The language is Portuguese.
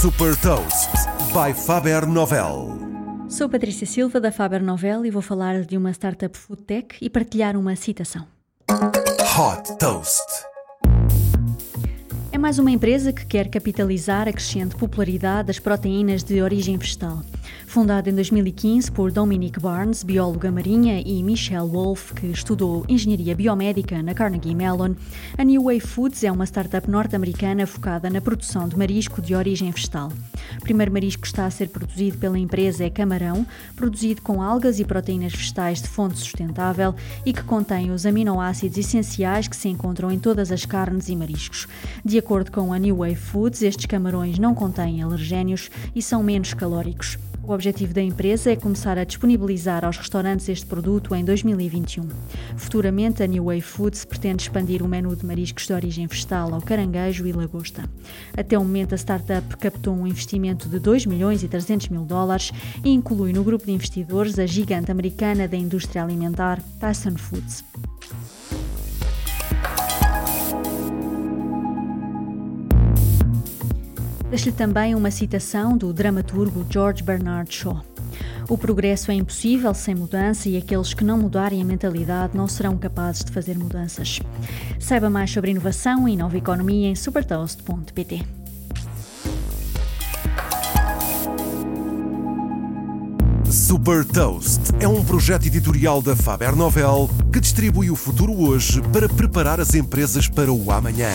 Super Toast by Faber Novel. Sou Patrícia Silva da Faber Novel e vou falar de uma startup food tech e partilhar uma citação. Hot Toast. É mais uma empresa que quer capitalizar a crescente popularidade das proteínas de origem vegetal. Fundada em 2015 por Dominic Barnes, bióloga marinha, e Michelle Wolf, que estudou engenharia biomédica na Carnegie Mellon, a New Way Foods é uma startup norte-americana focada na produção de marisco de origem vegetal. O primeiro marisco que está a ser produzido pela empresa é camarão, produzido com algas e proteínas vegetais de fonte sustentável e que contém os aminoácidos essenciais que se encontram em todas as carnes e mariscos. De acordo com a New Way Foods, estes camarões não contêm alergénios e são menos calóricos. O objetivo da empresa é começar a disponibilizar aos restaurantes este produto em 2021. Futuramente, a New Way Foods pretende expandir o menu de mariscos de origem vegetal ao caranguejo e lagosta. Até o momento, a startup captou um investimento de 2 milhões e 300 mil dólares e inclui no grupo de investidores a gigante americana da indústria alimentar Tyson Foods. Deixo-lhe também uma citação do dramaturgo George Bernard Shaw. O progresso é impossível sem mudança e aqueles que não mudarem a mentalidade não serão capazes de fazer mudanças. Saiba mais sobre inovação e nova economia em supertoast.pt. Super Toast é um projeto editorial da Faber Novel que distribui o futuro hoje para preparar as empresas para o amanhã.